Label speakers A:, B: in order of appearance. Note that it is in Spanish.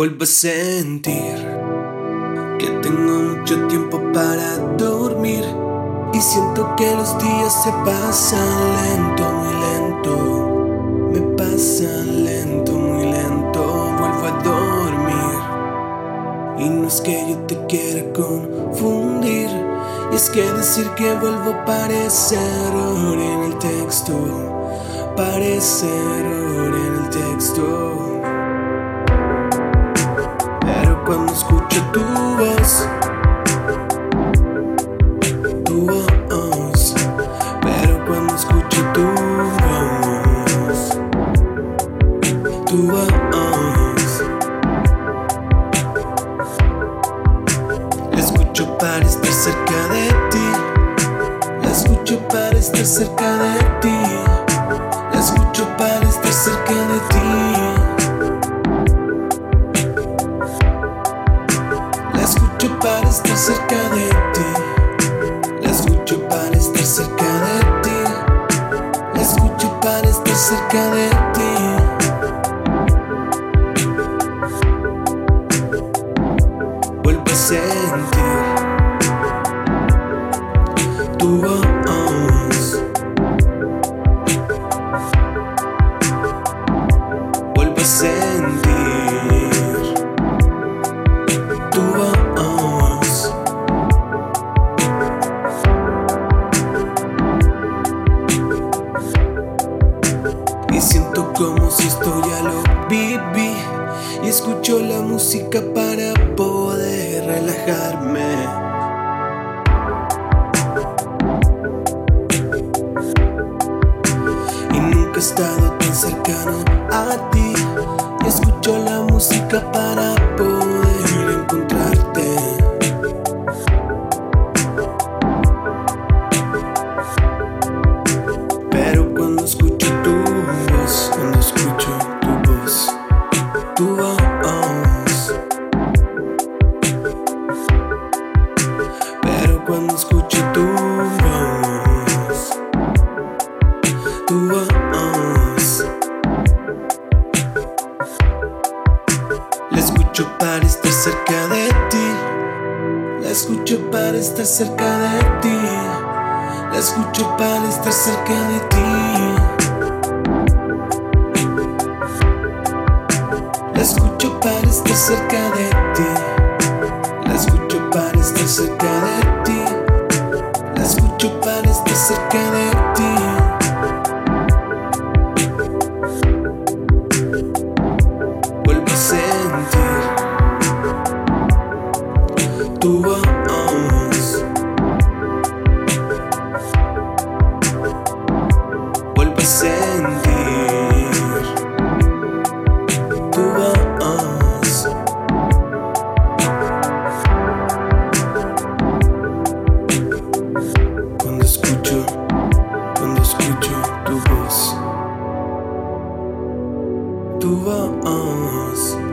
A: Vuelvo a sentir que tengo mucho tiempo para dormir y siento que los días se pasan lento, muy lento. Me pasan lento, muy lento. Vuelvo a dormir y no es que yo te quiera confundir. Es que decir que vuelvo parece error en el texto, parece error en el texto La escucho para estar cerca de ti. La escucho para estar cerca de ti. La escucho para estar cerca de ti. para estar cerca de ti. La escucho para estar cerca de ti. La escucho para estar cerca de ti. Sentir tu voz. Como si esto ya lo viví. Y escucho la música para poder relajarme. Y nunca he estado tan cercano a ti. Y escucho la música para poder cuando escucho tu voz, tu voz. La escucho para estar cerca de ti. La escucho para estar cerca de ti. La escucho para estar cerca de ti. La escucho para estar cerca de ti. La escucho para estar cerca de ti. La escucho para estar cerca de ti. To vas